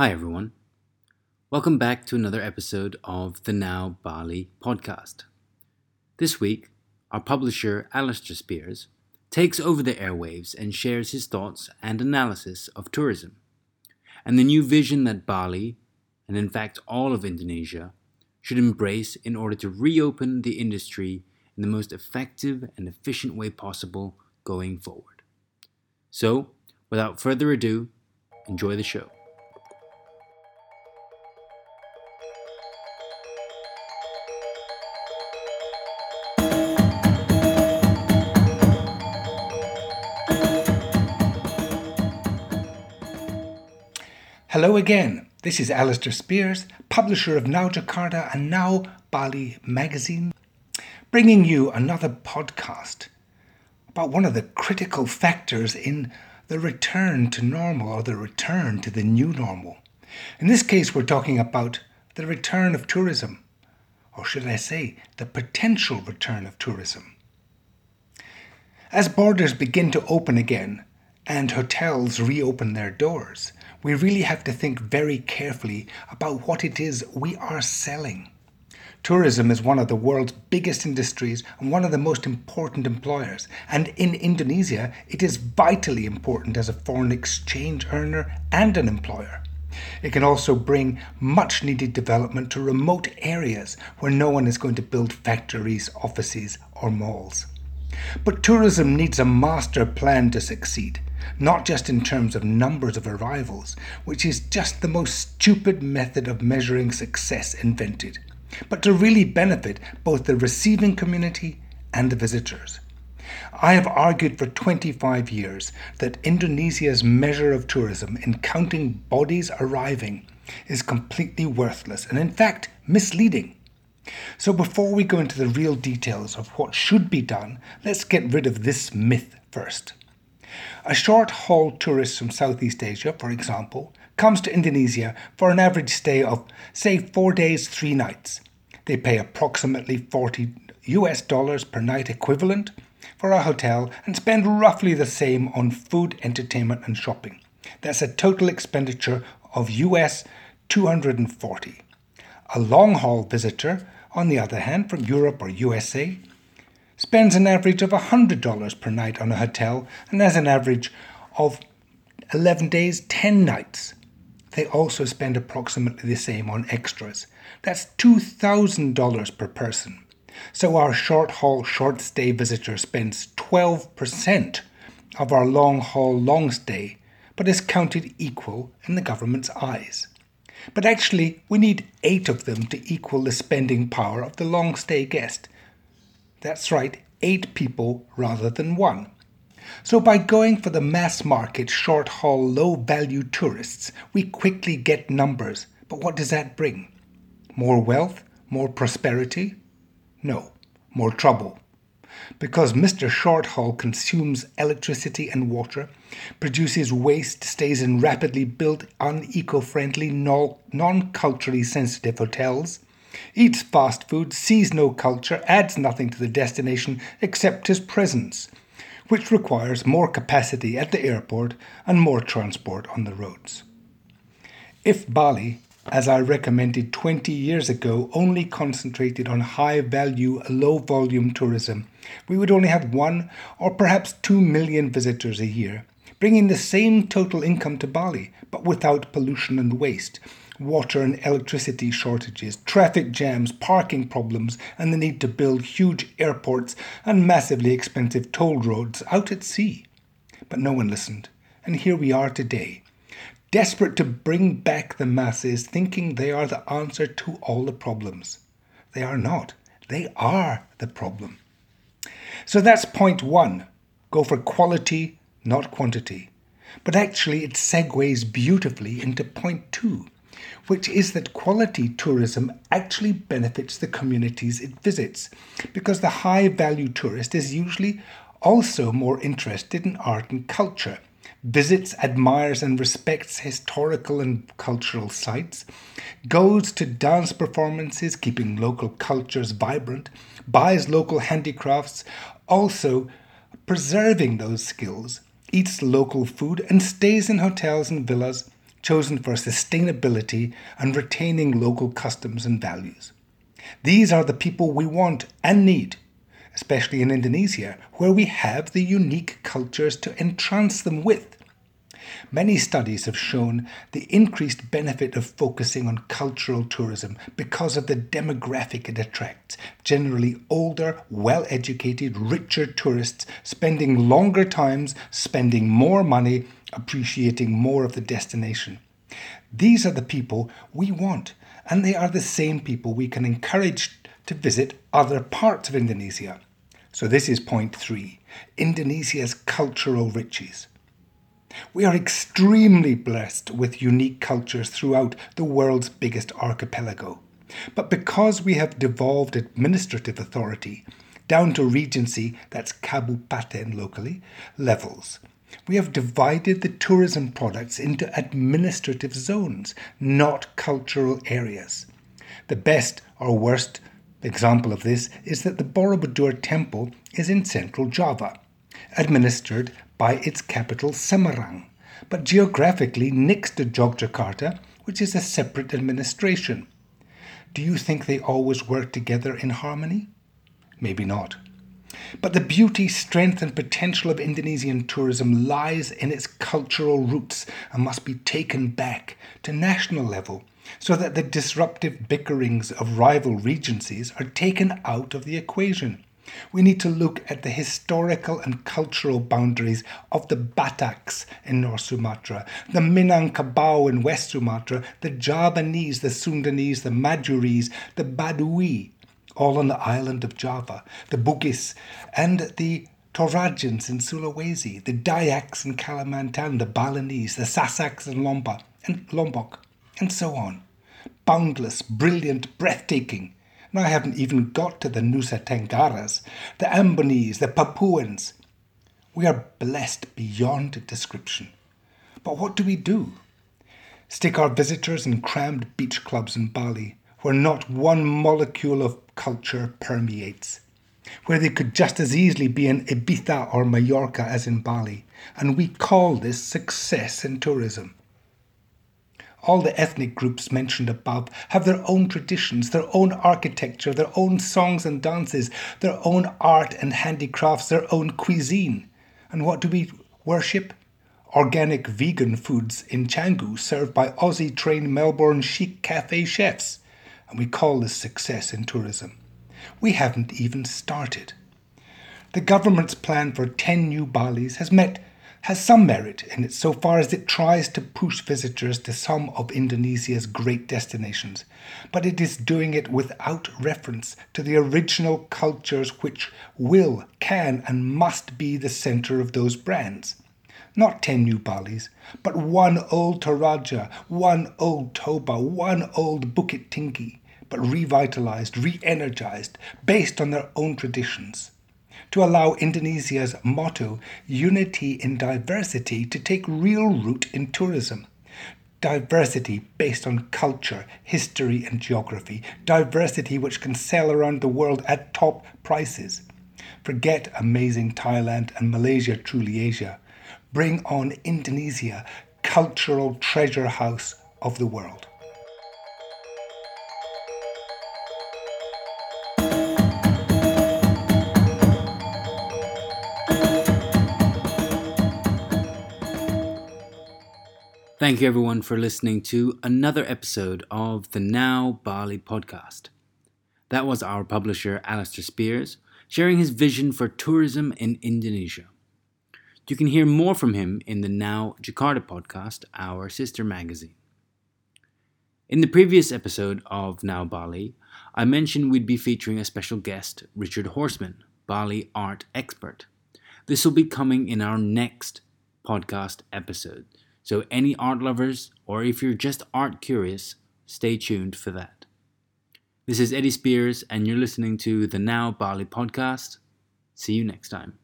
Hi, everyone. Welcome back to another episode of the Now Bali podcast. This week, our publisher Alistair Speirs takes over the airwaves and shares his thoughts and analysis of tourism and the new vision that Bali, and in fact all of Indonesia, should embrace in order to reopen the industry in the most effective and efficient way possible going forward. So, without further ado, enjoy the show. Hello again. This is Alistair Speirs, publisher of Now Jakarta and Now Bali magazine, bringing you another podcast about one of the critical factors in the return to normal or the return to the new normal. In this case, we're talking about the return of tourism, or should I say, the potential return of tourism. As borders begin to open again and hotels reopen their doors, we really have to think very carefully about what it is we are selling. Tourism is one of the world's biggest industries and one of the most important employers. And in Indonesia, it is vitally important as a foreign exchange earner and an employer. It can also bring much needed development to remote areas where no one is going to build factories, offices, or malls. But tourism needs a master plan to succeed not just in terms of numbers of arrivals, which is just the most stupid method of measuring success invented, but to really benefit both the receiving community and the visitors. I have argued for 25 years that Indonesia's measure of tourism in counting bodies arriving is completely worthless and, in fact, misleading. So, before we go into the real details of what should be done, let's get rid of this myth first. A short haul tourist from Southeast Asia, for example, comes to Indonesia for an average stay of, say, four days, three nights. They pay approximately 40 US dollars per night equivalent for a hotel and spend roughly the same on food, entertainment, and shopping. That's a total expenditure of US 240. A long haul visitor, on the other hand, from Europe or USA, spends an average of $100 per night on a hotel and has an average of 11 days, 10 nights. They also spend approximately the same on extras. That's $2,000 per person. So our short haul, short stay visitor spends 12% of our long haul, long stay, but is counted equal in the government's eyes. But actually, we need eight of them to equal the spending power of the long stay guest. That's right, eight people rather than one. So, by going for the mass market, short haul, low value tourists, we quickly get numbers. But what does that bring? More wealth? More prosperity? No, more trouble. Because Mr. Short Haul consumes electricity and water, produces waste, stays in rapidly built, uneco friendly, non culturally sensitive hotels, eats fast food, sees no culture, adds nothing to the destination except his presence, which requires more capacity at the airport and more transport on the roads. If Bali, as I recommended 20 years ago, only concentrated on high value, low volume tourism, we would only have one or perhaps two million visitors a year, bringing the same total income to Bali, but without pollution and waste, water and electricity shortages, traffic jams, parking problems, and the need to build huge airports and massively expensive toll roads out at sea. But no one listened, and here we are today, desperate to bring back the masses, thinking they are the answer to all the problems. They are not, they are the problem. So that's point one go for quality, not quantity. But actually, it segues beautifully into point two which is that quality tourism actually benefits the communities it visits, because the high value tourist is usually also more interested in art and culture, visits, admires, and respects historical and cultural sites, goes to dance performances, keeping local cultures vibrant, buys local handicrafts, also preserving those skills, eats local food, and stays in hotels and villas chosen for sustainability and retaining local customs and values. These are the people we want and need, especially in Indonesia, where we have the unique cultures to entrance them with. Many studies have shown the increased benefit of focusing on cultural tourism because of the demographic it attracts. Generally older, well educated, richer tourists spending longer times, spending more money, appreciating more of the destination. These are the people we want, and they are the same people we can encourage to visit other parts of Indonesia. So, this is point three Indonesia's cultural riches. We are extremely blessed with unique cultures throughout the world's biggest archipelago. But because we have devolved administrative authority down to regency, that's kabupaten locally, levels, we have divided the tourism products into administrative zones, not cultural areas. The best or worst example of this is that the Borobudur temple is in central Java, administered by its capital Semarang, but geographically next to Yogyakarta, which is a separate administration. Do you think they always work together in harmony? Maybe not. But the beauty, strength, and potential of Indonesian tourism lies in its cultural roots and must be taken back to national level so that the disruptive bickerings of rival regencies are taken out of the equation. We need to look at the historical and cultural boundaries of the Bataks in North Sumatra, the Minangkabau in West Sumatra, the Javanese, the Sundanese, the Madurese, the Badui, all on the island of Java, the Bugis, and the Torajans in Sulawesi, the Dayaks in Kalimantan, the Balinese, the Sasaks in Lombok, and Lombok, and so on. Boundless, brilliant, breathtaking. And I haven't even got to the Nusa Tenggaras, the Ambonese, the Papuans. We are blessed beyond description. But what do we do? Stick our visitors in crammed beach clubs in Bali, where not one molecule of culture permeates, where they could just as easily be in Ibiza or Mallorca as in Bali, and we call this success in tourism. All the ethnic groups mentioned above have their own traditions, their own architecture, their own songs and dances, their own art and handicrafts, their own cuisine. And what do we worship? Organic vegan foods in Canggu served by Aussie trained Melbourne chic cafe chefs. And we call this success in tourism. We haven't even started. The government's plan for 10 new Balis has met has some merit in it so far as it tries to push visitors to some of Indonesia's great destinations, but it is doing it without reference to the original cultures which will, can, and must be the centre of those brands. Not ten new Balis, but one old Toraja, one old Toba, one old Bukit Tinggi, but revitalized, re energized, based on their own traditions to allow Indonesia's motto, unity in diversity, to take real root in tourism. Diversity based on culture, history, and geography. Diversity which can sell around the world at top prices. Forget amazing Thailand and Malaysia, truly Asia. Bring on Indonesia, cultural treasure house of the world. Thank you, everyone, for listening to another episode of the Now Bali podcast. That was our publisher, Alistair Speirs, sharing his vision for tourism in Indonesia. You can hear more from him in the Now Jakarta podcast, our sister magazine. In the previous episode of Now Bali, I mentioned we'd be featuring a special guest, Richard Horstman, Bali art expert. This will be coming in our next podcast episode. So, any art lovers, or if you're just art curious, stay tuned for that. This is Eddie Spears, and you're listening to the Now Bali podcast. See you next time.